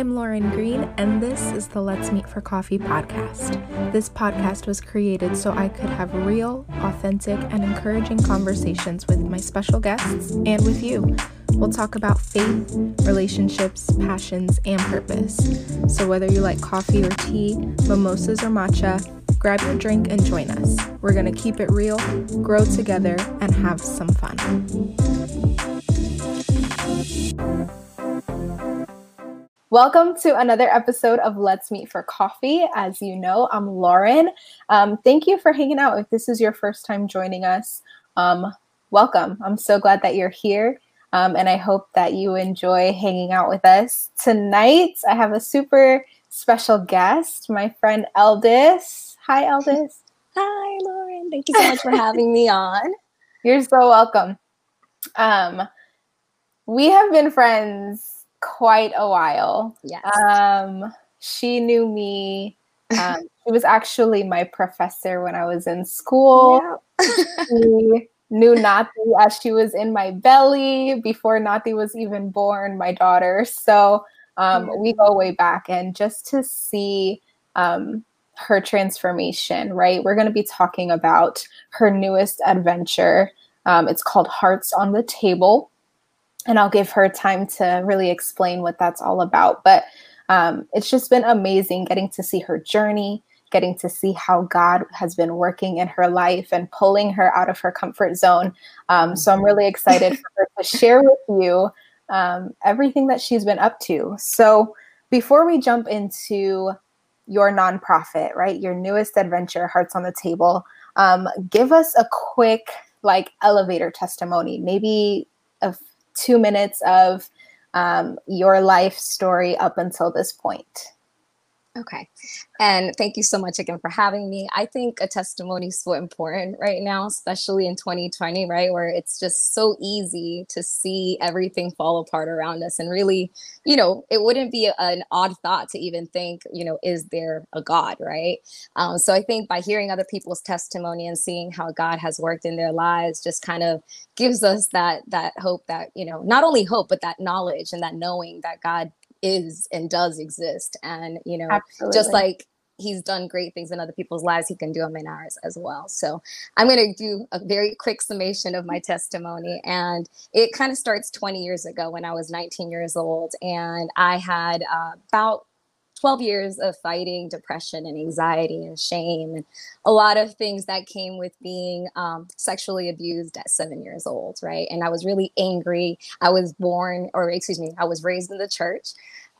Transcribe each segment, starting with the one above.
I'm Lauren Green, and this is the Let's Meet for Coffee podcast. This podcast was created so I could have real, authentic, and encouraging conversations with my special guests and with you. We'll talk about faith, relationships, passions, and purpose. So, whether you like coffee or tea, mimosas or matcha, grab your drink and join us. We're going to keep it real, grow together, and have some fun. Welcome to another episode of Let's Meet for Coffee. As you know, I'm Lauren. Um, thank you for hanging out. If this is your first time joining us, um, welcome. I'm so glad that you're here. Um, and I hope that you enjoy hanging out with us. Tonight, I have a super special guest, my friend Eldis. Hi, Eldis. Hi, Lauren. Thank you so much for having me on. You're so welcome. Um, we have been friends quite a while. Yes. Um, she knew me. Um, she was actually my professor when I was in school. Yeah. she knew Nati as she was in my belly before Nati was even born, my daughter. So um, we go way back. And just to see um, her transformation, right? We're going to be talking about her newest adventure. Um, it's called Hearts on the Table and I'll give her time to really explain what that's all about. But um, it's just been amazing getting to see her journey, getting to see how God has been working in her life and pulling her out of her comfort zone. Um, so I'm really excited for her to share with you um, everything that she's been up to. So before we jump into your nonprofit, right, your newest adventure, Hearts on the Table, um, give us a quick like elevator testimony, maybe a two minutes of um, your life story up until this point. Okay. And thank you so much again for having me. I think a testimony is so important right now, especially in 2020, right? Where it's just so easy to see everything fall apart around us. And really, you know, it wouldn't be an odd thought to even think, you know, is there a God, right? Um, so I think by hearing other people's testimony and seeing how God has worked in their lives just kind of gives us that that hope that, you know, not only hope, but that knowledge and that knowing that God is and does exist. And, you know, Absolutely. just like he's done great things in other people's lives, he can do them in ours as well. So I'm going to do a very quick summation of my testimony. And it kind of starts 20 years ago when I was 19 years old. And I had uh, about 12 years of fighting depression and anxiety and shame and a lot of things that came with being um, sexually abused at seven years old, right? And I was really angry. I was born, or excuse me, I was raised in the church.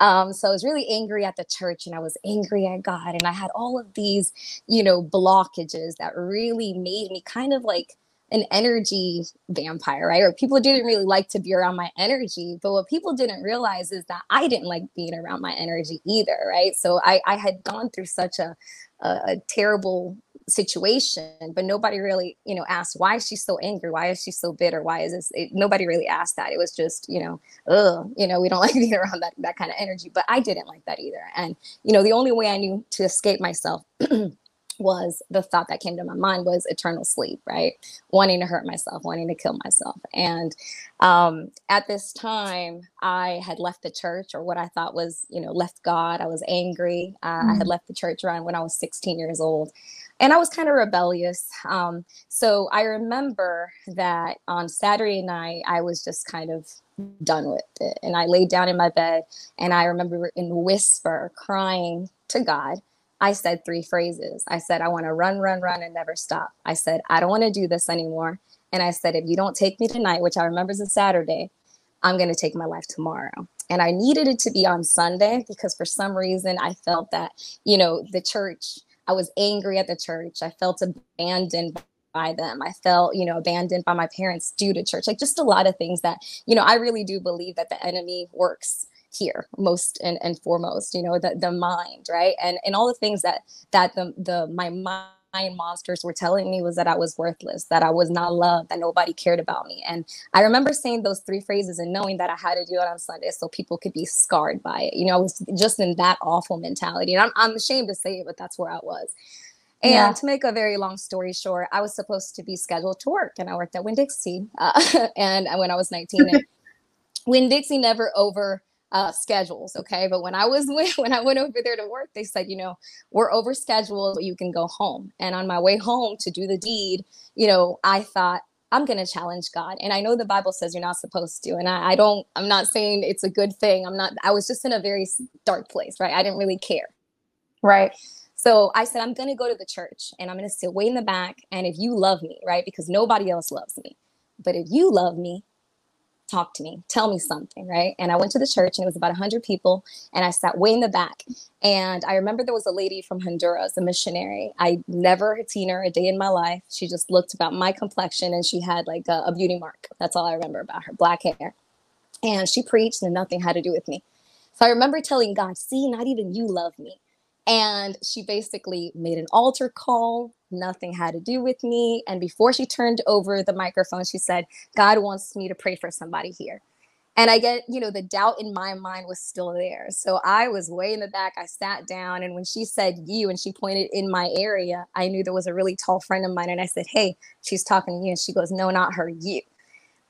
Um, so I was really angry at the church and I was angry at God. And I had all of these, you know, blockages that really made me kind of like an energy vampire, right? Or people didn't really like to be around my energy. But what people didn't realize is that I didn't like being around my energy either, right? So I, I had gone through such a, a, a terrible situation, but nobody really, you know, asked why is she so angry? Why is she so bitter? Why is this? It, nobody really asked that. It was just, you know, ugh, you know, we don't like being around that that kind of energy. But I didn't like that either. And you know, the only way I knew to escape myself. was the thought that came to my mind was eternal sleep right? Wanting to hurt myself wanting to kill myself. And um, at this time i had left the church or what i thought was you know left god. I was angry. Uh, i had Mhm. left the church around when i was 16 years old and i was kind of rebellious. Um, so i remember that on saturday night i was just kind of done with it and i laid down in my bed and i remember in whisper crying to god I said three phrases. I said, I want to run, run, run and never stop. I said, I don't want to do this anymore. And I said, if you don't take me tonight, which I remember is a Saturday, I'm going to take my life tomorrow. And I needed it to be on Sunday because for some reason I felt that, you know, the church, I was angry at the church. I felt abandoned by them. I felt, you know, abandoned by my parents due to church. Like just a lot of things that, you know, I really do believe that the enemy works here most and, and foremost you know the, the mind right and and all the things that that the the my mind monsters were telling me was that i was worthless that i was not loved that nobody cared about me and i remember saying those three phrases and knowing that i had to do it on sunday so people could be scarred by it you know i was just in that awful mentality and i'm, I'm ashamed to say it but that's where i was and Yeah. to make a very long story short, I was supposed to be scheduled to work, and I worked at Winn Dixie. Uh, and when I was 19, and Winn Dixie never over uh, schedules. Okay. But when I was, when I went over there to work, they said, you know, we're over scheduled, but you can go home. And on my way home to do the deed, you know, I thought, I'm going to challenge God. And I know the Bible says you're not supposed to. And I, I, don't, I'm not saying it's a good thing. I'm not, I was just in a very dark place, right? I didn't really care. Right. So I said, I'm going to go to the church and I'm going to sit way in the back. And if you love me, right? Because nobody else loves me. But if you love me, talk to me, tell me something, right? And I went to the church and it was about 100 people and I sat way in the back. And I remember there was a lady from Honduras, a missionary. I never had seen her a day in my life. She just looked about my complexion and she had like a, a beauty mark. That's all I remember about her, black hair. And she preached and nothing had to do with me. So I remember telling God, see, not even you love me. And she basically made an altar call. Nothing had to do with me. And before she turned over the microphone, she said, God wants me to pray for somebody here. And I get, you know, the doubt in my mind was still there. So I was way in the back. I sat down. And when she said you and she pointed in my area, I knew there was a really tall friend of mine. And I said, Hey, she's talking to you. And she goes, No, not her, you.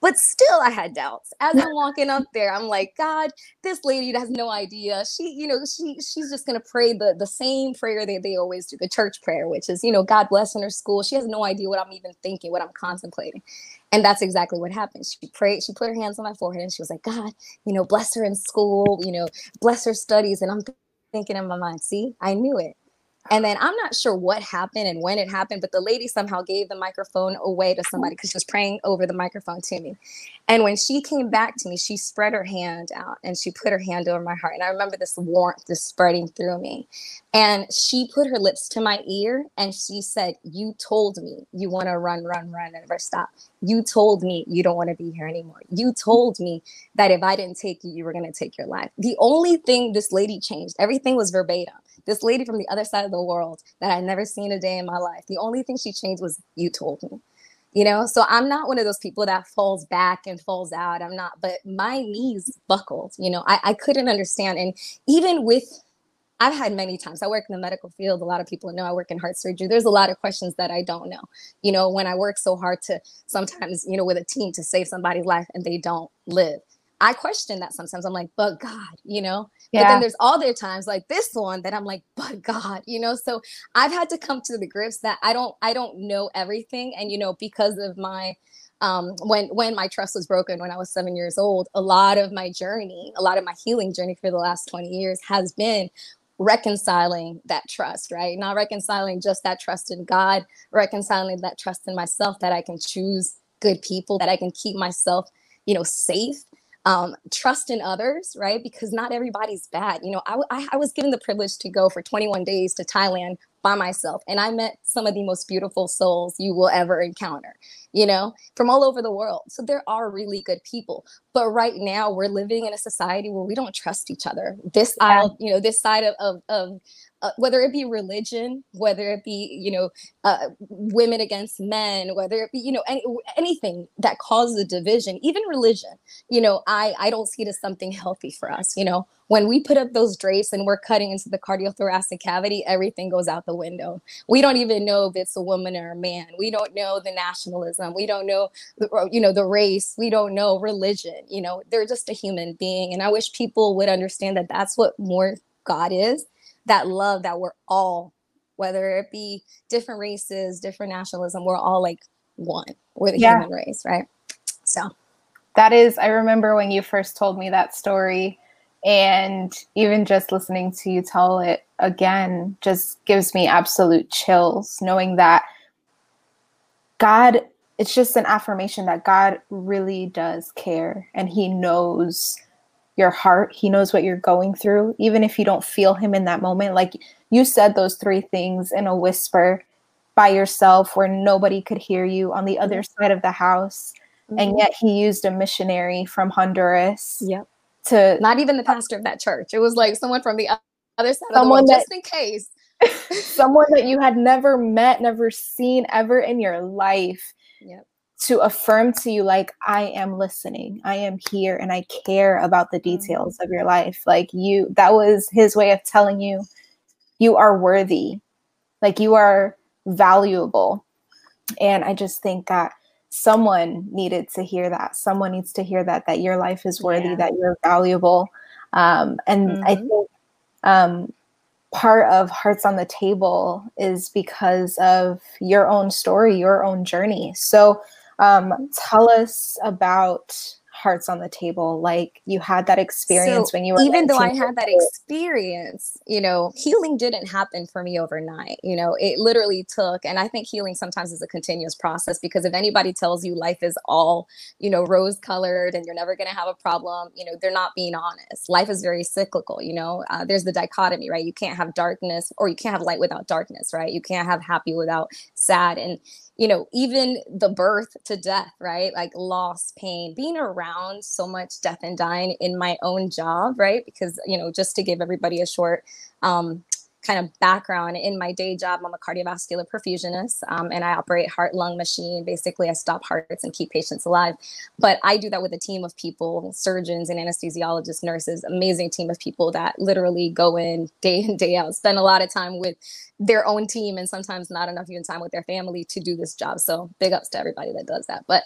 But still, I had doubts. As I'm walking up there, I'm like, God, this lady has no idea. She, you know, she she's just gonna pray the the same prayer that they always do, the church prayer, which is, you know, God bless in her school. She has no idea what I'm even thinking, what I'm contemplating. And that's exactly what happened. She prayed, she put her hands on my forehead and she was like, God, you know, bless her in school, you know, bless her studies. And I'm thinking in my mind, see, I knew it. And then I'm not sure what happened and when it happened, but the lady somehow gave the microphone away to somebody because she was praying over the microphone to me. And when she came back to me, she spread her hand out and she put her hand over my heart. And I remember this warmth just spreading through me. And she put her lips to my ear and she said, You told me you want to run, run, run, and never stop. You told me you don't want to be here anymore. You told me that if I didn't take you, you were going to take your life. The only thing this lady changed, everything was verbatim this lady from the other side of the world that I'd never seen a day in my life. The only thing she changed was you told me. You know, so I'm not one of those people that falls back and falls out. I'm not, but my knees buckled. You know, I, I couldn't understand. And even with I've had many times. I work in the medical field. A lot of people know I work in heart surgery. There's a lot of questions that I don't know. You know, when I work so hard to sometimes, you know, with a team to save somebody's life and they don't live. I question that sometimes. I'm like, but God, you know? Yeah. But then there's other times like this one that I'm like, but God, you know? So I've had to come to the grips that I don't I don't know everything. And you know, because of my um, when when my trust was broken when I was seven years old, a lot of my journey, a lot of my healing journey for the last 20 years has been reconciling that trust, right? Not reconciling just that trust in God, reconciling that trust in myself that I can choose good people, that I can keep myself, you know, safe um, trust in others, right? Because not everybody's bad. You know, I, I, I was given the privilege to go for 21 days to Thailand by myself, and I met some of the most beautiful souls you will ever encounter, you know, from all over the world. So there are really good people. But right now, we're living in a society where we don't trust each other. This yeah. aisle, you know, this side of, of, of uh, whether it be religion, whether it be you know uh, women against men, whether it be you know any, anything that causes a division, even religion. You know, I I don't see it as something healthy for us. You know, when we put up those drapes and we're cutting into the cardiothoracic cavity, everything goes out the window. We don't even know if it's a woman or a man. We don't know the nationalism. We don't know the, you know the race. We don't know religion. You know, they're just a human being, and I wish people would understand that that's what more God is that love that we're all, whether it be different races, different nationalism, we're all like one. We're the yeah. human race, right? So that is, I remember when you first told me that story, and even just listening to you tell it again just gives me absolute chills, knowing that God, it's just an affirmation that God really does care and He knows your heart. He knows what you're going through, even if you don't feel him in that moment. Like you said those three things in a whisper by yourself where nobody could hear you on the other mm-hmm. side of the house. Mm-hmm. And yet he used a missionary from Honduras. Yep. To not even the pastor of that church. It was like someone from the other side someone of the world, that, just in case. someone that you had never met, never seen ever in your life. Yep to affirm to you like i am listening i am here and i care about the mm-hmm. details of your life like you that was his way of telling you you are worthy like you are valuable and i just think that someone needed to hear that someone needs to hear that that your life is worthy yeah. that you're valuable Um, and mm-hmm. I think um, part of Hearts on the Table is because of your own story, your own journey. So um, tell us about hearts on the table like you had that experience so when you were even though i had that experience you know healing didn't happen for me overnight you know it literally took and i think healing sometimes is a continuous process because if anybody tells you life is all you know rose colored and you're never going to have a problem you know they're not being honest. Life is very cyclical you know uh, there's the dichotomy right? You can't have darkness or you can't have light without darkness right? You can't have happy without sad. And you know, even the birth to death, right? Like loss, pain, being around so much death and dying in my own job, right? Because, you know, just to give everybody a short um, kind of background in my day job i'm a cardiovascular perfusionist um, and i operate heart lung machine. Basically i stop hearts and keep patients alive. But i do that with a team of people surgeons and anesthesiologists nurses amazing team of people that literally go in day in day out spend a lot of time with their own team and sometimes not enough even time with their family to do this job. So big ups to everybody that does that. But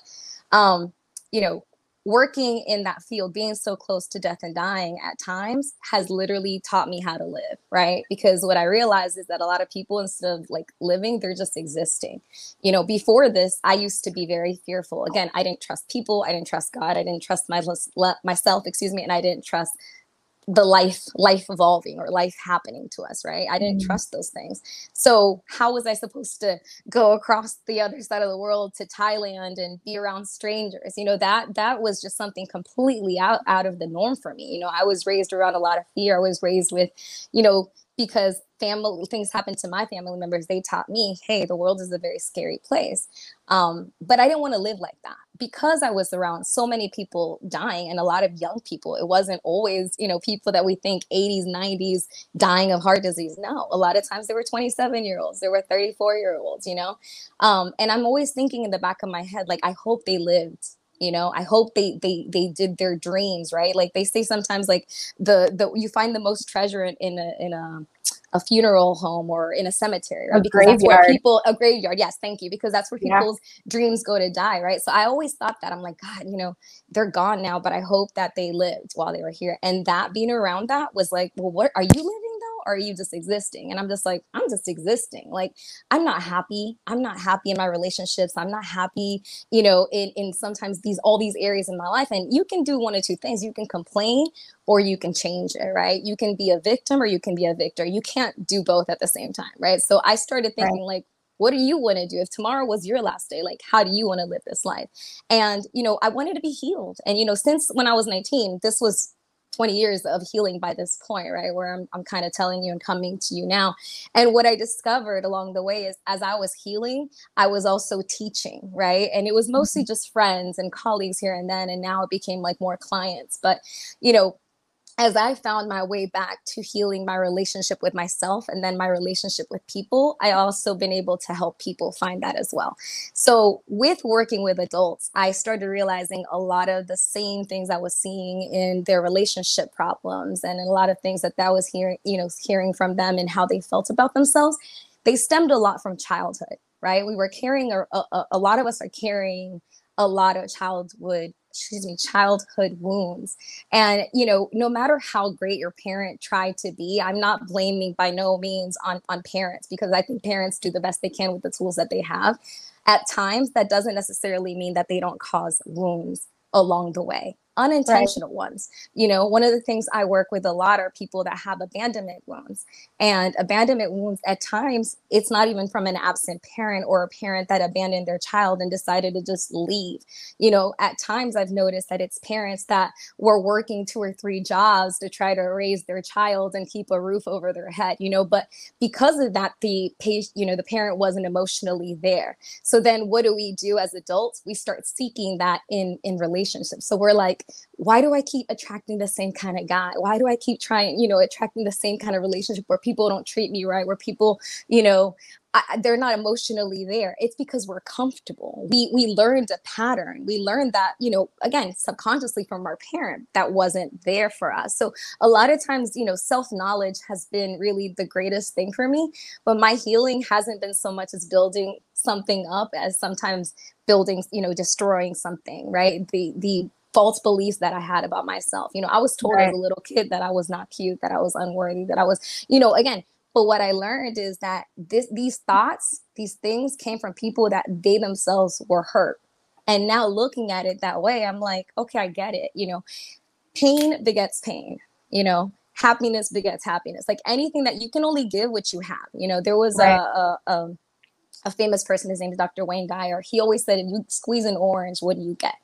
um, you know working in that field, being so close to death and dying at times has literally taught me how to live, right? Because what I realized is that a lot of people, instead of like living, they're just existing. You know, before this, I used to be very fearful. Again, I didn't trust people, I didn't trust God, I didn't trust my, myself, excuse me, and I didn't trust the life life evolving or life happening to us right? I didn't mm. trust those things. So how was i supposed to go across the other side of the world to thailand and be around strangers? You know that that was just something completely out out of the norm for me. You know i was raised around a lot of fear. I was raised with you know because family things happened to my family members they taught me hey the world is a very scary place. Um, but i didn't want to live like that. Because i was around so many people dying and a lot of young people it wasn't always you know people that we think 80s 90s dying of heart disease. No a lot of times there were 27 year olds there were 34 year olds you know? Um, and i'm always thinking in the back of my head like i hope they lived you know i hope they they they did their dreams right like they say sometimes like the the you find the most treasure in, in a in a a funeral home or in a cemetery, right? A because graveyard. that's where people a graveyard. Yes, thank you. Because that's where people's yeah. dreams go to die, right? So I always thought that I'm like, God, you know, they're gone now, but I hope that they lived while they were here. And that being around that was like, well, what are you living are you just existing? And I'm just like, I'm just existing. Like, I'm not happy. I'm not happy in my relationships. I'm not happy, you know, in, in sometimes these, all these areas in my life. And you can do one or two things. You can complain or you can change it, right? You can be a victim or you can be a victor. You can't do both at the same time, right? So I started thinking, right. like, what do you want to do if tomorrow was your last day like how do you want to live this life and you know i wanted to be healed and you know since when i was 19 this was 20 years of healing by this point, right? Where I'm, I'm kind of telling you and coming to you now. And what I discovered along the way is as I was healing, I was also teaching, right? And it was mostly mm-hmm. just friends and colleagues here and then. And now it became like more clients. But, you know, as I found my way back to healing my relationship with myself and then my relationship with people, I also been able to help people find that as well. So with working with adults, I started realizing a lot of the same things I was seeing in their relationship problems and a lot of things that that was hearing, you know, hearing from them and how they felt about themselves. They stemmed a lot from childhood, right? We were carrying a, a, a lot of us are carrying a lot of childhood excuse me childhood wounds. And you know no matter how great your parent tried to be i'm not blaming by no means on on parents because i think parents do the best they can with the tools that they have. At times that doesn't necessarily mean that they don't cause wounds along the way unintentional right. ones. You know, one of the things I work with a lot are people that have abandonment wounds. And abandonment wounds, at times, it's not even from an absent parent or a parent that abandoned their child and decided to just leave. You know, at times I've noticed that it's parents that were working two or three jobs to try to raise their child and keep a roof over their head, you know, but because of that, the patient, you know, the parent wasn't emotionally there. So then what do we do as adults? We start seeking that in in relationships. So we're like, why do I keep attracting the same kind of guy? Why do I keep trying, you know, attracting the same kind of relationship where people don't treat me right, where people, you know, I, they're not emotionally there. It's because we're comfortable. We we learned a pattern. We learned that, you know, again, subconsciously from our parent that wasn't there for us. So a lot of times, you know, self-knowledge has been really the greatest thing for me, but my healing hasn't been so much as building something up as sometimes building, you know, destroying something, right? The the false beliefs that I had about myself. You know, I was told right. as a little kid that I was not cute, that I was unworthy, that I was, you know, again, but what I learned is that this these thoughts, these things came from people that they themselves were hurt. And now looking at it that way, I'm like, okay, I get it. You know, pain begets pain, you know, happiness begets happiness. Like anything that you can only give what you have. You know, there was right. a, a, a a famous person, his name is Dr. Wayne Dyer. He always said, if you squeeze an orange, what do you get?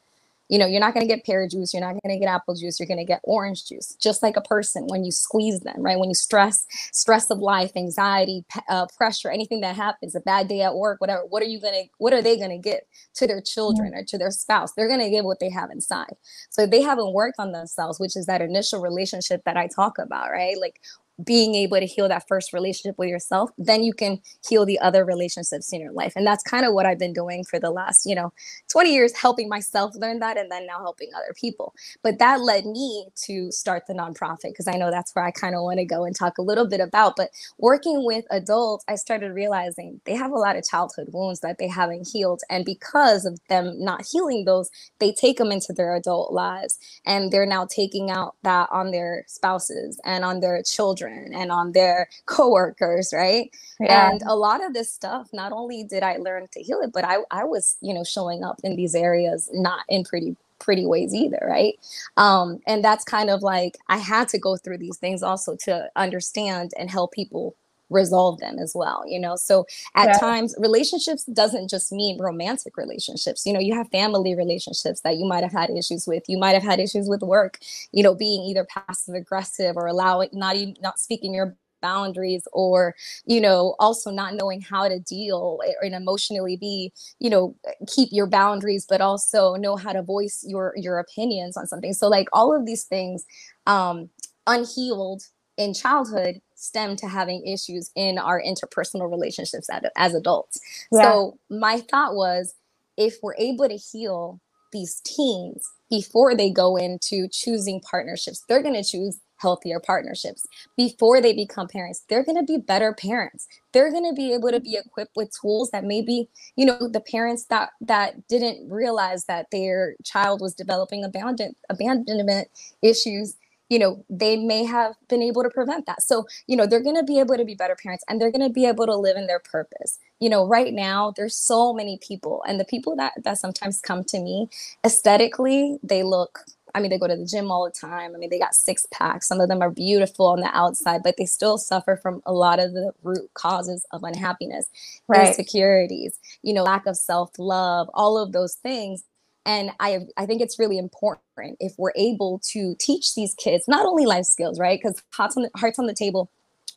You know you're not going to get pear juice you're not going to get apple juice you're going to get orange juice just like a person when you squeeze them right? When you stress stress of life anxiety uh, pressure anything that happens a bad day at work whatever what are you going to what are they going to give to their children or to their spouse? They're going to give what they have inside. So they haven't worked on themselves which is that initial relationship that i talk about right? Like being able to heal that first relationship with yourself, then you can heal the other relationships in your life. And that's kind of what I've been doing for the last, you know, 20 years, helping myself learn that and then now helping other people. But that led me to start the nonprofit because I know that's where I kind of want to go and talk a little bit about. But working with adults, I started realizing they have a lot of childhood wounds that they haven't healed. And because of them not healing those, they take them into their adult lives and they're now taking out that on their spouses and on their children children and on their coworkers, right? Yeah. And a lot of this stuff, not only did I learn to heal it, but I, I was, you know, showing up in these areas not in pretty pretty ways either right um and that's kind of like i had to go through these things also to understand and help people resolve them as well you know? So at yeah. times relationships doesn't just mean romantic relationships you know? You have family relationships that you might have had issues with. You might have had issues with work you know being either passive aggressive or allowing not even not speaking your boundaries or you know also not knowing how to deal and emotionally be you know keep your boundaries but also know how to voice your your opinions on something. So like all of these things um unhealed in childhood stem to having issues in our interpersonal relationships as adults. Yeah. So my thought was if we're able to heal these teens before they go into choosing partnerships, they're going to choose healthier partnerships before they become parents they're going to be better parents they're going to be able to be equipped with tools that maybe you know the parents that that didn't realize that their child was developing abandon, abandonment issues you know they may have been able to prevent that so you know they're going to be able to be better parents and they're going to be able to live in their purpose you know right now there's so many people and the people that that sometimes come to me aesthetically they look I mean, they go to the gym all the time. I mean, they got six packs. Some of them are beautiful on the outside, but they still suffer from a lot of the root causes of unhappiness, right. insecurities, you know, lack of self love, all of those things and I, I think it's really important if we're able to teach these kids not only life skills, right? Because hearts on the, hearts on the table,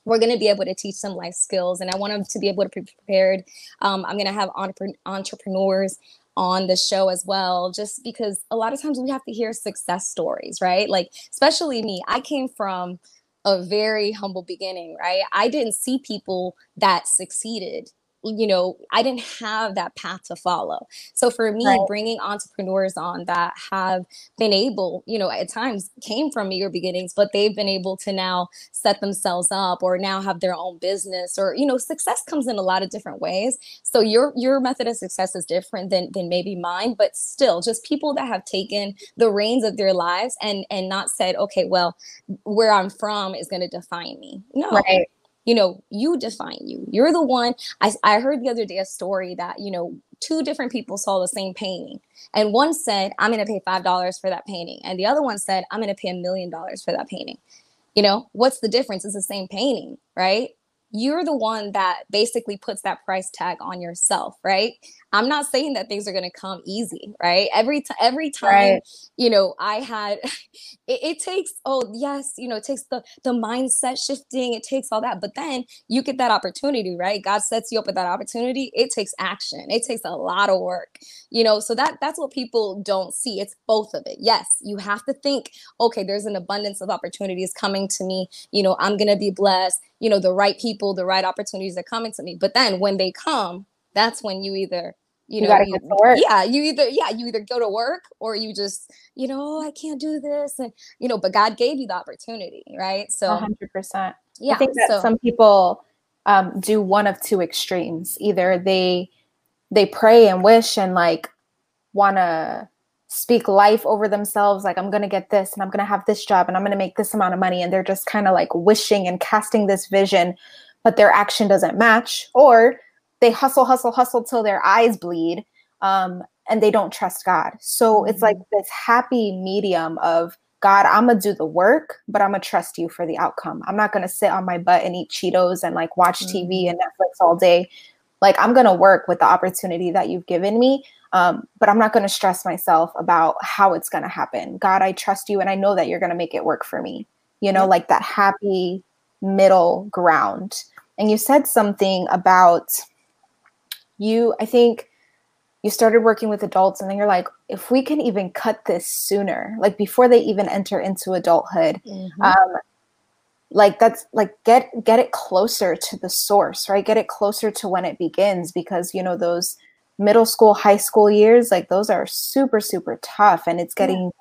we're going to be able to teach them life skills, and I want them to be able to be prepared. Um, I'm going to have entrepreneurs on the show as well, just because a lot of times we have to hear success stories, right? Like, especially me, I came from a very humble beginning, right? I didn't see people that succeeded you know, I didn't have that path to follow. So for me, right. bringing entrepreneurs on that have been able, you know, at times came from meager beginnings, but they've been able to now set themselves up or now have their own business or, you know, success comes in a lot of different ways. So your your method of success is different than than maybe mine, but still just people that have taken the reins of their lives and and not said, okay, well, where I'm from is going to define me. No. Right you know you define you. You're the one. I, I heard the other day a story that you know two different people saw the same painting and one said i'm going to pay five dollars for that painting and the other one said i'm going to pay a million dollars for that painting. You know what's the difference? It's the same painting right you're the one that basically puts that price tag on yourself, right? I'm not saying that things are going to come easy, right? Every time, every time, right. you know, I had, it, it, takes, oh yes, you know, it takes the the mindset shifting, it takes all that, but then you get that opportunity, right? God sets you up with that opportunity. It takes action. It takes a lot of work, you know. So that that's what people don't see. It's both of it. Yes, you have to think, okay, there's an abundance of opportunities coming to me. You know, I'm gonna be blessed you know the right people the right opportunities are coming to me. But then when they come that's when you either you, you know you, yeah you either yeah you either go to work or you just you know oh, i can't do this and you know but god gave you the opportunity right? So 100% yeah i think that so, some people um, do one of two extremes. Either they they pray and wish and like want to speak life over themselves like i'm going to get this and i'm going to have this job and i'm going to make this amount of money and they're just kind of like wishing and casting this vision but their action doesn't match or they hustle hustle hustle till their eyes bleed um, and they don't trust god so mm-hmm. it's like mm-hmm. this happy medium of god i'm going to do the work but i'm going to trust you for the outcome i'm not going to sit on my butt and eat cheetos and like watch mm-hmm. tv and netflix all day like i'm going to work with the opportunity that you've given me um, but I'm not going to stress myself about how it's going to happen. God, I trust you and I know that you're going to make it work for me. You know, like that happy middle ground. And you said something about you, I think you started working with adults and then you're like, if we can even cut this sooner, like before they even enter into adulthood, mm-hmm. um, like that's like get get it closer to the source right get it closer to when it begins because you know those middle school, high school years, like those are super, super tough. And it's getting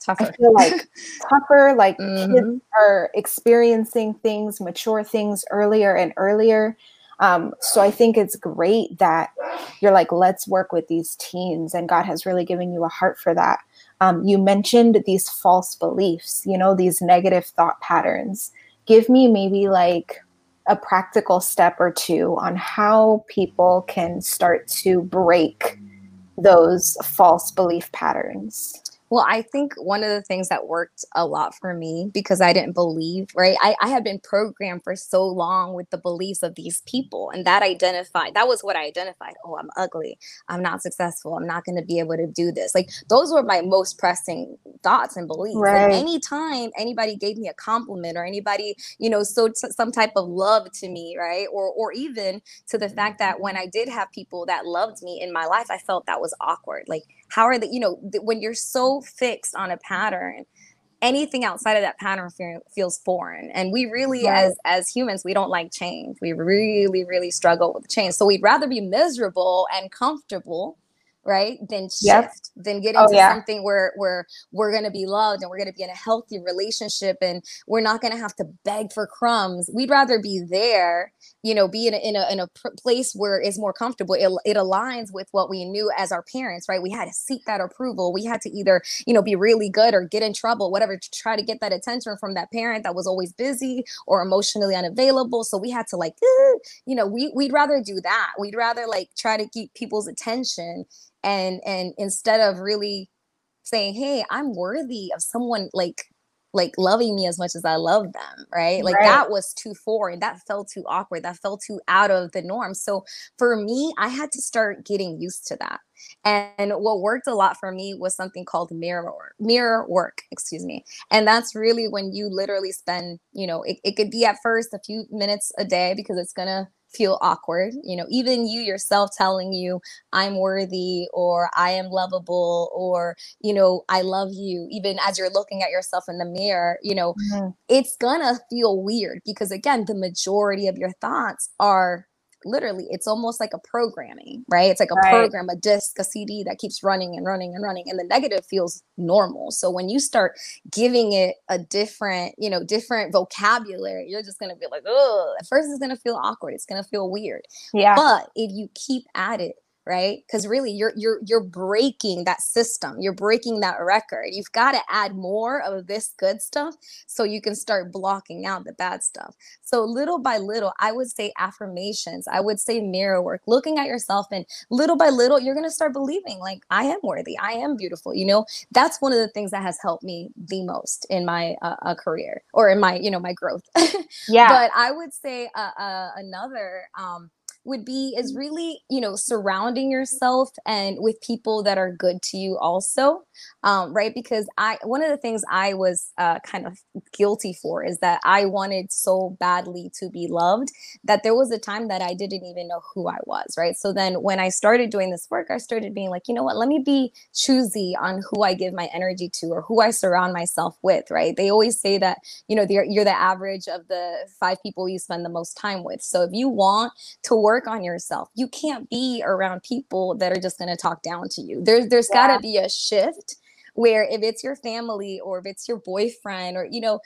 tougher. I feel like tougher. Like mm-hmm. kids are experiencing things, mature things earlier and earlier. Um, so I think it's great that you're like, let's work with these teens, and God has really given you a heart for that. Um, you mentioned these false beliefs, you know, these negative thought patterns. Give me maybe like a practical step or two on how people can start to break those false belief patterns? Well, I think one of the things that worked a lot for me because I didn't believe, right? I, I had been programmed for so long with the beliefs of these people, and that identified, that was what I identified. Oh, I'm ugly. I'm not successful. I'm not going to be able to do this. Like, those were my most pressing thoughts and beliefs. Right. And anytime anybody gave me a compliment or anybody, you know, so t- some type of love to me, right? Or, or even to the fact that when I did have people that loved me in my life, I felt that was awkward. Like, how are they you know th- when you're so fixed on a pattern anything outside of that pattern fe- feels foreign and we really right. as as humans we don't like change we really really struggle with change so we'd rather be miserable and comfortable right? Then shift yep. than get oh, into oh, yeah. something where where we're going to be loved and we're going to be in a healthy relationship and we're not going to have to beg for crumbs. We'd rather be there you know be in a, in a, in a place where it's more comfortable. It, it aligns with what we knew as our parents right? We had to seek that approval. We had to either you know be really good or get in trouble whatever to try to get that attention from that parent that was always busy or emotionally unavailable. So we had to like you know we, we'd rather do that. We'd rather like try to keep people's attention and and instead of really saying hey i'm worthy of someone like like loving me as much as I love them, right? Like right. that was too foreign. That felt too awkward. That felt too out of the norm. So for me, I had to start getting used to that. And what worked a lot for me was something called mirror work, mirror work, excuse me. And that's really when you literally spend, you know, it, it could be at first a few minutes a day because it's gonna feel awkward. You know, even you yourself telling you, I'm worthy or I am lovable or, you know, I love you, even as you're looking at yourself in the mirror, you know, mm-hmm. it's gonna feel weird because, again, the majority of your thoughts are literally it's almost like a programming right? It's like a right. program a disc a cd that keeps running and running and running and the negative feels normal. So when you start giving it a different you know different vocabulary you're just going to be like oh at first it's going to feel awkward it's going to feel weird. Yeah. But if you keep at it right? Because really you're you're you're breaking that system. You're breaking that record. You've got to add more of this good stuff so you can start blocking out the bad stuff. So little by little i would say affirmations. I would say mirror work. Looking at yourself and little by little you're going to start believing like i am worthy. I am beautiful you know? That's one of the things that has helped me the most in my uh, uh, career or in my you know my growth. Yeah. But i would say uh, uh another um would be is really you know surrounding yourself and with people that are good to you also um, right? Because i one of the things i was uh, kind of guilty for is that i wanted so badly to be loved that there was a time that i didn't even know who i was right? So then when i started doing this work i started being like you know what? Let me be choosy on who i give my energy to or who i surround myself with right? They always say that you know you're the average of the five people you spend the most time with. So if you want to work work on yourself. You can't be around people that are just going to talk down to you. There's there's yeah. got to be a shift where if it's your family or if it's your boyfriend or you know,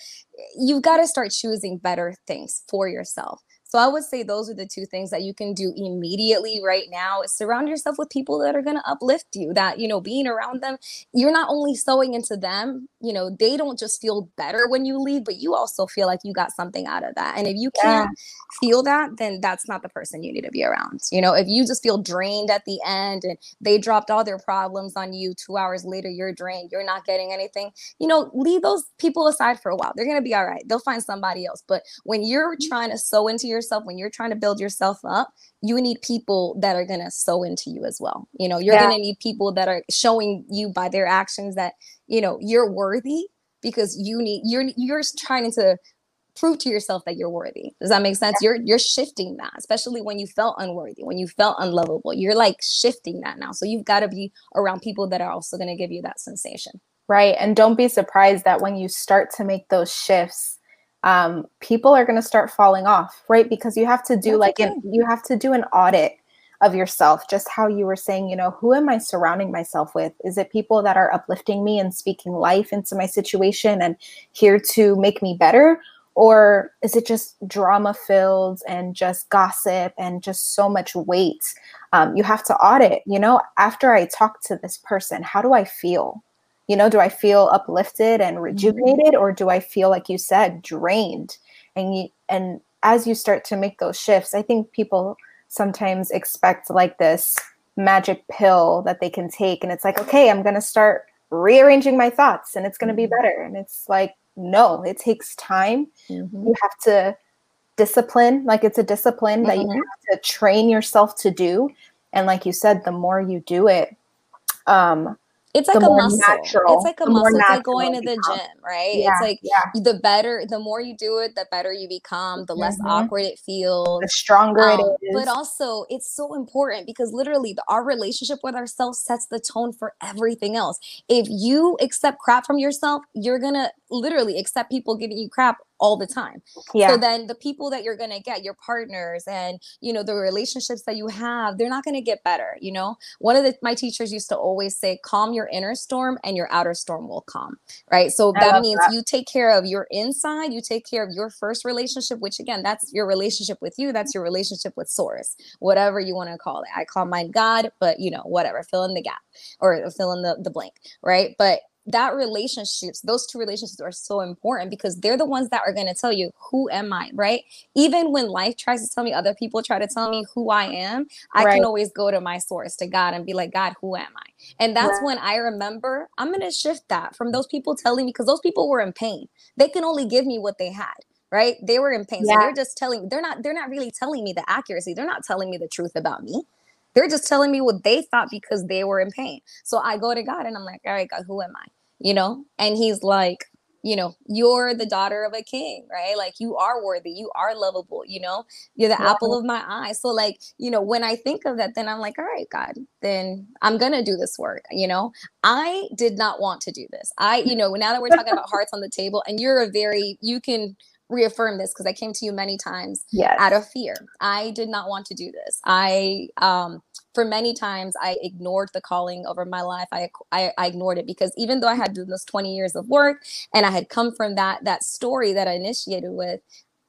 you've got to start choosing better things for yourself. So I would say those are the two things that you can do immediately right now is surround yourself with people that are going to uplift you, that, you know, being around them, you're not only sowing into them, you know, they don't just feel better when you leave, but you also feel like you got something out of that. And if you can't yeah. feel that, then that's not the person you need to be around. You know, if you just feel drained at the end and they dropped all their problems on you, two hours later, you're drained, you're not getting anything, you know, leave those people aside for a while. They're going to be all right. They'll find somebody else. But when you're mm-hmm. trying to sow into yourself, when you're trying to build yourself up, you need people that are going to sow into you as well. You know, you're yeah. going to need people that are showing you by their actions that, you know, you're worthy because you need you're you're trying to prove to yourself that you're worthy. Does that make sense? Yeah. You're you're shifting that, especially when you felt unworthy, when you felt unlovable. You're like shifting that now. So you've got to be around people that are also going to give you that sensation. Right. And don't be surprised that when you start to make those shifts, um, people are going to start falling off, right? Because you have to do That's like okay. an, you have to do an audit of yourself, just how you were saying, you know, who am I surrounding myself with? Is it people that are uplifting me and speaking life into my situation and here to make me better? Or is it just drama filled and just gossip and just so much weight? Um, you have to audit, you know, after I talk to this person, how do I feel? You know do i feel uplifted and mm-hmm. rejuvenated or do i feel like you said drained and you, and as you start to make those shifts i think people sometimes expect like this magic pill that they can take and it's like okay i'm going to start rearranging my thoughts and it's going to be mm-hmm. better and it's like no it takes time mm-hmm. you have to discipline like it's a discipline mm-hmm. that you mm-hmm. have to train yourself to do and like you said the more you do it um it's like a muscle. Natural, it's like a muscle. It's like going to the gym, right? Yeah, it's like yeah. the better, the more you do it, the better you become, the less mm-hmm. awkward it feels, the stronger um, it is. But also, it's so important because literally, the, our relationship with ourselves sets the tone for everything else. If you accept crap from yourself, you're gonna literally accept people giving you crap all the time. Yeah. So then the people that you're going to get, your partners and, you know, the relationships that you have, they're not going to get better, you know? One of the, my teachers used to always say, calm your inner storm and your outer storm will calm, right? So I that means that. you take care of your inside, you take care of your first relationship, which again, that's your relationship with you, that's your relationship with source, whatever you want to call it. I call mine God, but you know, whatever, fill in the gap or fill in the, the blank, right? But that relationships those two relationships are so important because they're the ones that are going to tell you who am i right even when life tries to tell me other people try to tell me who i am i right. can always go to my source to god and be like god who am i and that's right. when i remember i'm going to shift that from those people telling me because those people were in pain they can only give me what they had right they were in pain yeah. so they're just telling they're not they're not really telling me the accuracy they're not telling me the truth about me they're just telling me what they thought because they were in pain. So I go to God and I'm like, all right, God, who am I? You know? And he's like, you know, you're the daughter of a king, right? Like you are worthy, you are lovable, you know, you're the yeah. apple of my eye. So, like, you know, when I think of that, then I'm like, all right, God, then I'm gonna do this work, you know. I did not want to do this. I, you know, now that we're talking about hearts on the table, and you're a very, you can reaffirm this because I came to you many times yes. out of fear. I did not want to do this. I um for many times I ignored the calling over my life. I, I, I ignored it because even though I had done this 20 years of work and I had come from that that story that I initiated with,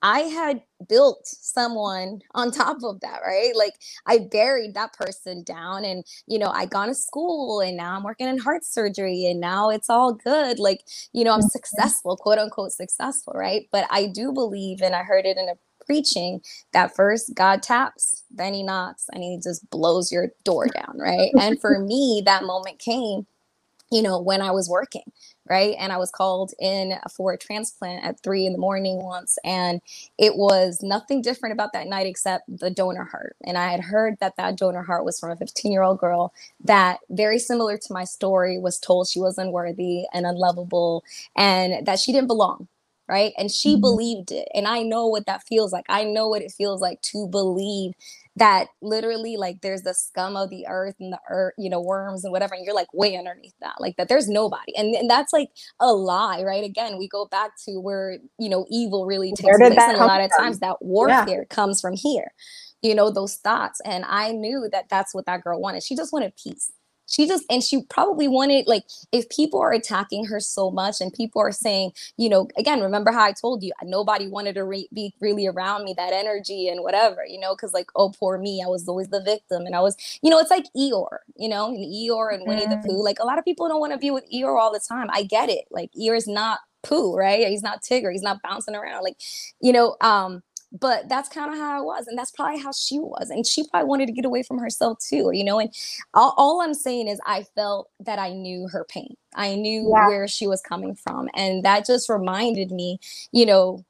I had built someone on top of that, right? Like I buried that person down and, you know, I gone to school and now I'm working in heart surgery and now it's all good. Like, you know, I'm mm-hmm. successful, quote unquote successful, right? But I do believe, and I heard it in a preaching that first God taps, then he knocks and he just blows your door down, right? and for me, that moment came, you know, when I was working, right? And I was called in for a transplant at three in the morning once. And it was nothing different about that night except the donor heart. And I had heard that that donor heart was from a 15 year old girl that, very similar to my story, was told she was unworthy and unlovable and that she didn't belong. Right. And she mm-hmm. believed it. And I know what that feels like. I know what it feels like to believe that literally like there's the scum of the earth and the earth, you know, worms and whatever, and you're like way underneath that, like that there's nobody. And, and that's like a lie, right? Again, we go back to where, you know, evil really takes place. And a lot of times that warfare yeah. comes from here, you know, those thoughts. And I knew that that's what that girl wanted. She just wanted peace. She just and she probably wanted like if people are attacking her so much and people are saying you know again remember how i told you nobody wanted to re- be really around me that energy and whatever you know because like oh poor me i was always the victim and i was you know it's like eeyore you know and eeyore and winnie mm. the pooh like a lot of people don't want to be with eeyore all the time i get it like eeyore is not pooh right he's not tigger he's not bouncing around like you know um but that's kind of how I was. And that's probably how she was. And she probably wanted to get away from herself too, you know. And all, all I'm saying is, I felt that I knew her pain, I knew yeah. where she was coming from. And that just reminded me, you know,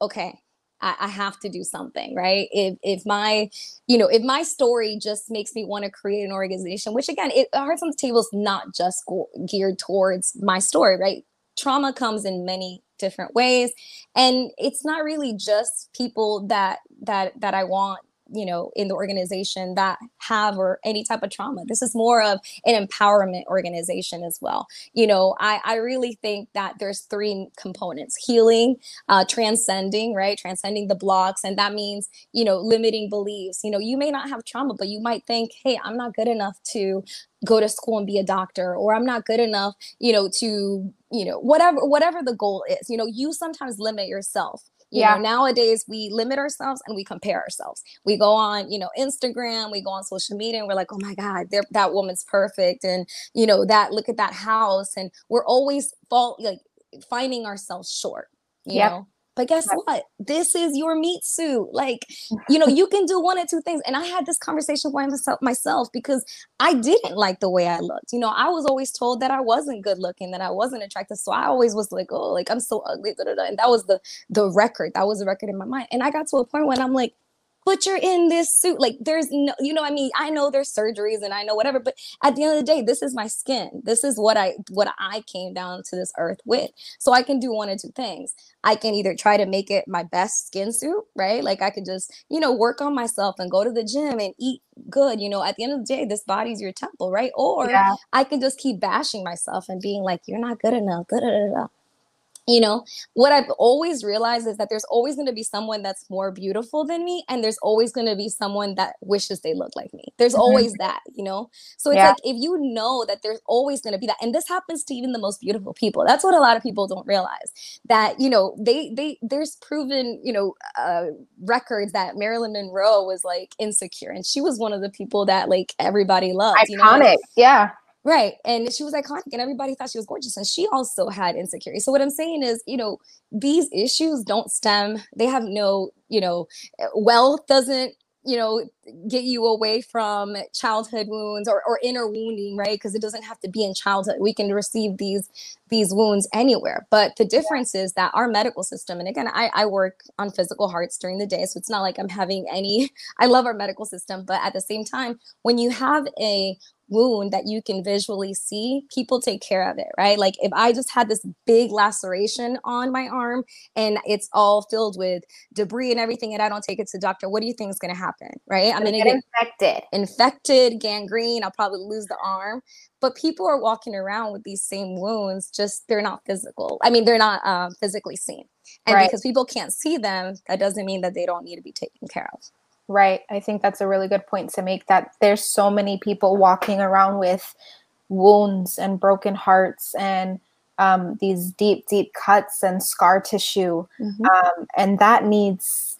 okay. I, I have to do something, right? If if my, you know, if my story just makes me want to create an organization, which again, it Hearts on the Table is not just go- geared towards my story, right? Trauma comes in many different ways. And it's not really just people that that that i want you know in the organization that have or any type of trauma. This is more of an empowerment organization as well. You know i i really think that there's three components healing uh transcending right transcending the blocks and that means you know limiting beliefs. You know you may not have trauma but you might think hey i'm not good enough to go to school and be a doctor or i'm not good enough you know to you know whatever whatever the goal is. You know you sometimes limit yourself you yeah. know nowadays we limit ourselves and we compare ourselves we go on you know instagram we go on social media and we're like oh my god that woman's perfect and you know that look at that house and we're always fault like finding ourselves short you yep. know but guess what? This is your meat suit. Like, you know, you can do one or two things. And I had this conversation with myself because I didn't like the way I looked. You know, I was always told that I wasn't good looking, that I wasn't attractive. So I always was like, oh, like I'm so ugly. And that was the the record. That was the record in my mind. And I got to a point when I'm like, but you're in this suit. Like there's no, you know, I mean, I know there's surgeries and I know whatever, but at the end of the day, this is my skin. This is what I what I came down to this earth with. So I can do one or two things. I can either try to make it my best skin suit, right? Like I could just, you know, work on myself and go to the gym and eat good. You know, at the end of the day, this body's your temple, right? Or yeah. I can just keep bashing myself and being like, you're not good enough. Da, da, da, you know what i've always realized is that there's always going to be someone that's more beautiful than me and there's always going to be someone that wishes they look like me there's mm-hmm. always that you know so it's yeah. like if you know that there's always going to be that and this happens to even the most beautiful people that's what a lot of people don't realize that you know they they there's proven you know uh, records that marilyn monroe was like insecure and she was one of the people that like everybody loved iconic you know? yeah Right. And she was iconic and everybody thought she was gorgeous. And she also had insecurity. So what I'm saying is, you know, these issues don't stem, they have no, you know, wealth doesn't you know get you away from childhood wounds or, or inner wounding right because it doesn't have to be in childhood we can receive these these wounds anywhere but the difference is that our medical system and again I, I work on physical hearts during the day so it's not like i'm having any i love our medical system but at the same time when you have a wound that you can visually see, people take care of it, right? Like if I just had this big laceration on my arm and it's all filled with debris and everything, and I don't take it to the doctor, what do you think is going to happen, right? I'm going to get infected, infected, gangrene. I'll probably lose the arm. But people are walking around with these same wounds, just they're not physical. I mean, they're not um, physically seen. And right. because people can't see them, that doesn't mean that they don't need to be taken care of. Right. I think that's a really good point to make that there's so many people walking around with wounds and broken hearts and um, these deep, deep cuts and scar tissue. Mm-hmm. Um, and that needs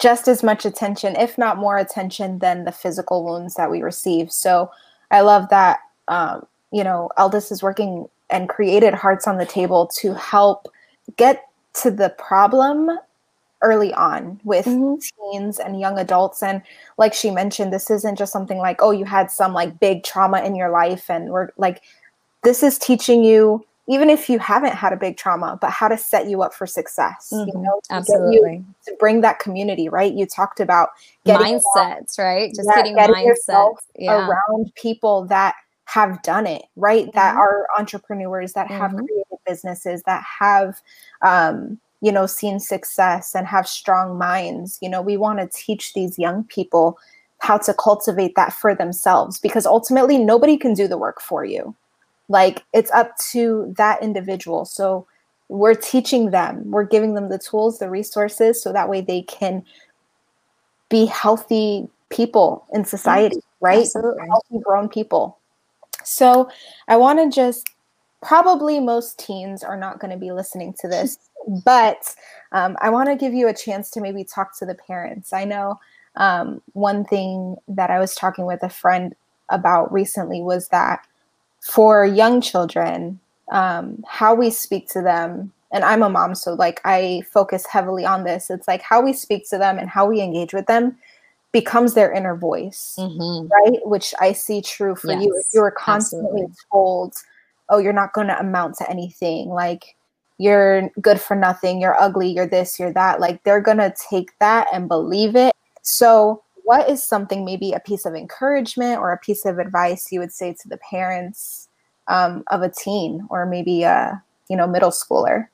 just as much attention, if not more attention, than the physical wounds that we receive. So I love that, um, you know, Eldis is working and created Hearts on the Table to help get to the problem early on with mm-hmm. teens and young adults and like she mentioned this isn't just something like oh you had some like big trauma in your life and we're like this is teaching you even if you haven't had a big trauma but how to set you up for success mm-hmm. you know to absolutely to bring that community right you talked about mindsets right just yeah, getting, getting mindsets yeah. around people that have done it right mm-hmm. that are entrepreneurs that have mm-hmm. created businesses that have um, you know seen success and have strong minds you know we want to teach these young people how to cultivate that for themselves because ultimately nobody can do the work for you. Like it's up to that individual. So we're teaching them we're giving them the tools the resources so that way they can be healthy people in society right? Absolutely. healthy grown people. So I want to just probably most teens are not going to be listening to this, but um, I want to give you a chance to maybe talk to the parents. I know um, one thing that I was talking with a friend about recently was that for young children, um, how we speak to them, and I'm a mom, so like I focus heavily on this. It's like how we speak to them and how we engage with them becomes their inner voice, mm-hmm. right? Which I see true for yes, you. If you were constantly absolutely. told, oh, you're not going to amount to anything, like you're good for nothing, you're ugly, you're this, you're that, like they're going to take that and believe it. So, what is something, maybe a piece of encouragement or a piece of advice you would say to the parents um, of a teen or maybe a you know middle schooler?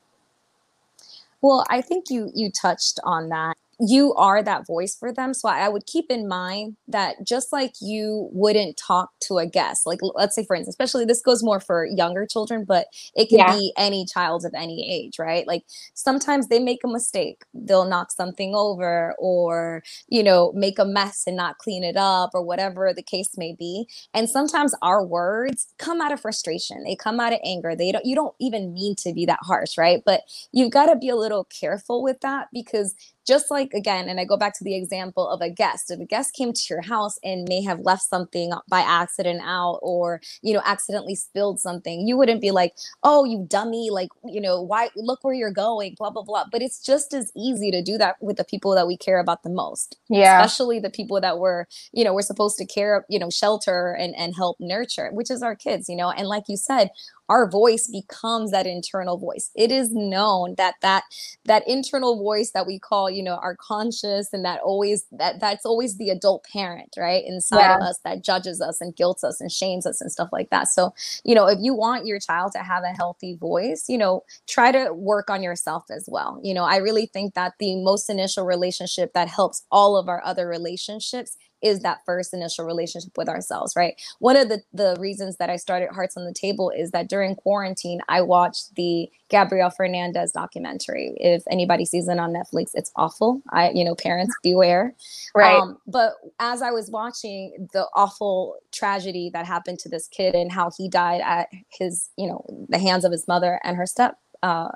Well, I think you you touched on that you are that voice for them. So I would keep in mind that just like you wouldn't talk to a guest, like let's say, for instance, especially this goes more for younger children, but it can yeah. be any child of any age, right? Like sometimes they make a mistake, they'll knock something over or, you know, make a mess and not clean it up or whatever the case may be. And sometimes our words come out of frustration, they come out of anger. They don't, you don't even mean to be that harsh, right? But you've got to be a little careful with that because just like again and i go back to the example of a guest if a guest came to your house and may have left something by accident out or you know accidentally spilled something you wouldn't be like oh you dummy like you know why look where you're going blah blah blah. But it's just as easy to do that with the people that we care about the most yeah. especially the people that we're you know we're supposed to care you know shelter and and help nurture which is our kids you know? And like you said our voice becomes that internal voice. It is known that that that internal voice that we call you know our conscious and that always that that's always the adult parent right inside yeah. of us that judges us and guilts us and shames us and stuff like that. So you know if you want your child to have a healthy voice you know try to work on yourself as well. You know i really think that the most initial relationship that helps all of our other relationships is that first initial relationship with ourselves, right? One of the, the reasons that I started Hearts on the Table is that during quarantine, I watched the Gabriel Fernandez documentary. If anybody sees it on Netflix, it's awful. I, you know, parents beware. Right. Um, but as I was watching the awful tragedy that happened to this kid and how he died at his, you know, the hands of his mother and her step, uh,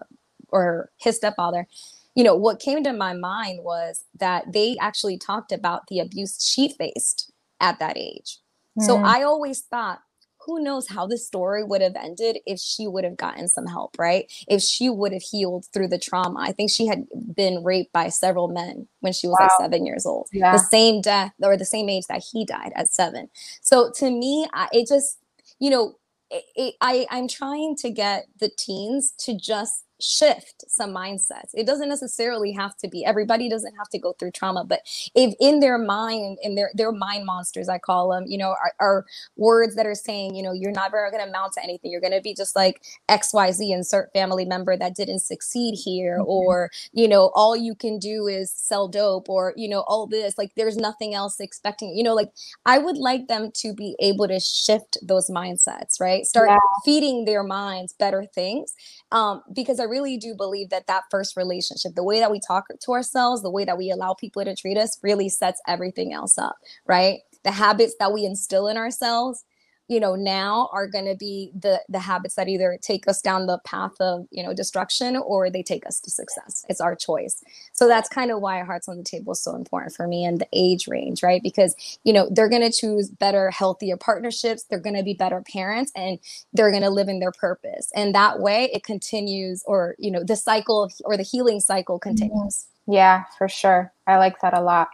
or his stepfather, you know, what came to my mind was that they actually talked about the abuse she faced at that age. Mm. So I always thought, who knows how the story would have ended if she would have gotten some help, right? If she would have healed through the trauma. I think she had been raped by several men when she was wow. like seven years old, yeah. the same death or the same age that he died at seven. So to me, I, it just, you know, it, it, I, I'm trying to get the teens to just shift some mindsets. It doesn't necessarily have to be everybody doesn't have to go through trauma, but if in their mind, in their their mind monsters, I call them, you know, are, are words that are saying, you know, you're never going to amount to anything. You're going to be just like X Y Z insert family member that didn't succeed here, mm-hmm. or you know, all you can do is sell dope, or you know, all this. Like, there's nothing else expecting. You know, like I would like them to be able to shift those mindsets, right? Start yeah. feeding their minds better things, um, because I really do believe that that first relationship, the way that we talk to ourselves, the way that we allow people to treat us, really sets everything else up, right? The habits that we instill in ourselves you know now are going to be the the habits that either take us down the path of you know destruction or they take us to success. It's our choice. So that's kind of why hearts on the table is so important for me and the age range right? Because you know they're going to choose better healthier partnerships. They're going to be better parents and they're going to live in their purpose. And that way it continues or you know the cycle or the healing cycle mm-hmm. continues. Yeah for sure. I like that a lot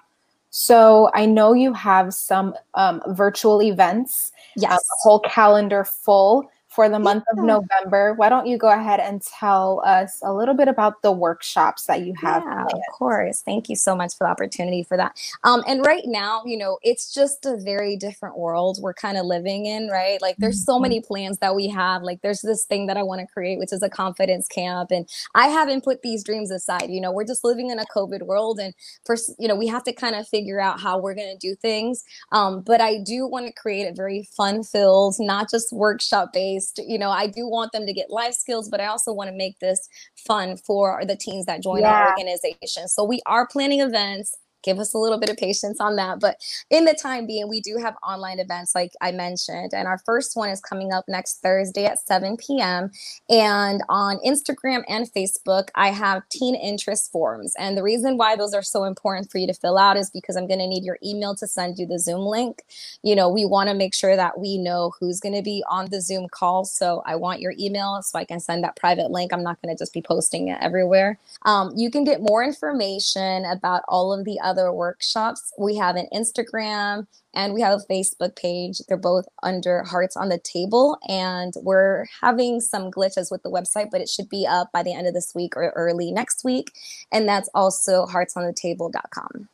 so I know you have some um, virtual events, yes. Um, a whole calendar full for the month yeah. of November. Why don't you go ahead and tell us a little bit about the workshops that you have? Yeah, of course. Thank you so much for the opportunity for that. Um, and right now, you know, it's just a very different world we're kind of living in, right? Like there's so mm-hmm. many plans that we have. Like there's this thing that I want to create, which is a confidence camp. And I haven't put these dreams aside. You know, we're just living in a COVID world. And first, you know, we have to kind of figure out how we're going to do things. Um, but I do want to create a very fun filled, not just workshop based you know i do want them to get life skills but i also want to make this fun for the teens that join yeah. our organization so we are planning events give us a little bit of patience on that. But in the time being, we do have online events, like I mentioned. And our first one is coming up next Thursday at 7 p.m. And on Instagram and Facebook, I have teen interest forms. And the reason why those are so important for you to fill out is because I'm going to need your email to send you the Zoom link. You know, we want to make sure that we know who's going to be on the Zoom call. So I want your email so I can send that private link. I'm not going to just be posting it everywhere. Um, you can get more information about all of the other workshops. We have an Instagram and we have a Facebook page. They're both under Hearts on the Table. And we're having some glitches with the website, but it should be up by the end of this week or early next week. And that's also heartsonthetable.com.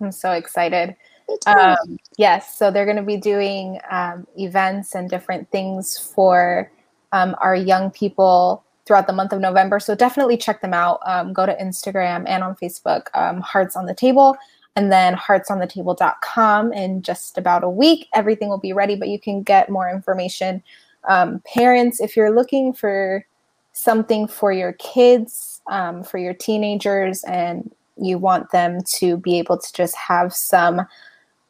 I'm so excited. Um, yes, so they're going to be doing um, events and different things for um, our young people throughout the month of November. So definitely check them out. Um, go to Instagram and on Facebook, um, Hearts on the Table, and then heartsonthetable.com. In just about a week, everything will be ready, but you can get more information. Um, parents, if you're looking for something for your kids, um, for your teenagers, and you want them to be able to just have some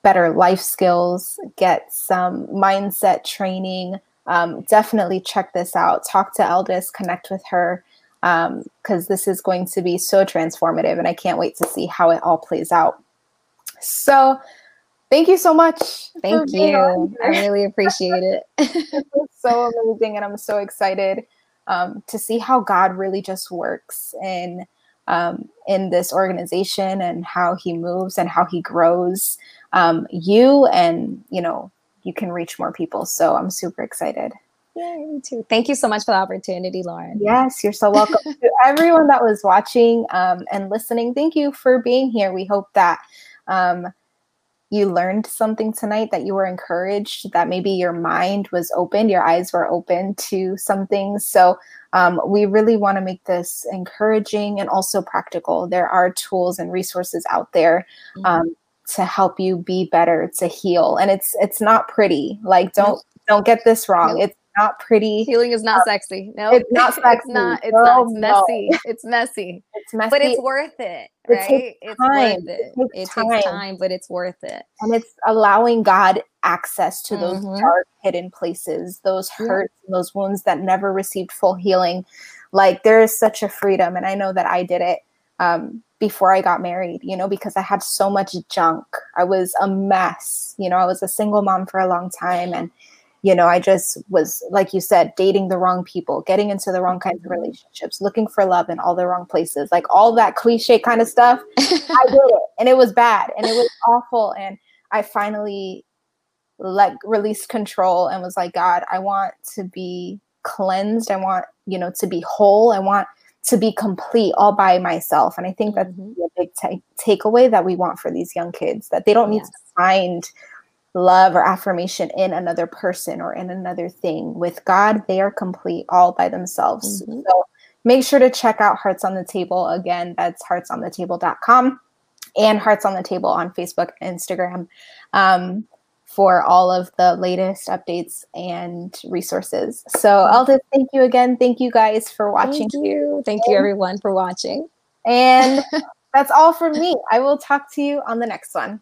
better life skills, get some mindset training, um, definitely check this out. Talk to Eldest, connect with her, because um, this is going to be so transformative, and I can't wait to see how it all plays out. So, thank you so much. Thank you. I really appreciate it. it's so amazing, and I'm so excited um, to see how God really just works in um, in this organization and how He moves and how He grows um, you and you know you can reach more people. So I'm super excited. Yeah, me too. Thank you so much for the opportunity, Lauren. Yes, you're so welcome. to everyone that was watching um, and listening, thank you for being here. We hope that um, you learned something tonight, that you were encouraged, that maybe your mind was open, your eyes were open to some things. So um, we really want to make this encouraging and also practical. There are tools and resources out there. Mm-hmm um, to help you be better to heal. And it's it's not pretty. Like don't don't get this wrong. It's not pretty. Healing is not uh, sexy. No it's not sexy. it's not it's, no, not, it's messy. No. it's messy. It's messy. But it's worth it right? It it's worth it. It, takes, it time. takes, time. but it's worth it. And it's allowing god access to those mm-hmm. dark hidden places those hurts yeah. and those wounds that never received full healing. Like there is such a freedom and i know that i did it um, before I got married, you know, because I had so much junk. I was a mess. You know, I was a single mom for a long time. And, you know, I just was, like you said, dating the wrong people, getting into the wrong kinds of mm-hmm. relationships, looking for love in all the wrong places, like all that cliche kind of stuff. I did it. And it was bad and it was awful. And I finally let released control and was like, God, I want to be cleansed. I want, you know, to be whole. I want to be complete all by myself. And I think that's mm-hmm. a big t- takeaway that we want for these young kids that they don't need yes. to find love or affirmation in another person or in another thing. With God, they are complete all by themselves. Mm-hmm. So make sure to check out Hearts on the Table. Again, that's heartsonthetable.com and Hearts on the Table on Facebook Instagram. Um, for all of the latest updates and resources. So Eldest, thank you again. Thank you guys for watching. Thank you. Thank you everyone for watching. And that's all from me. I will talk to you on the next one.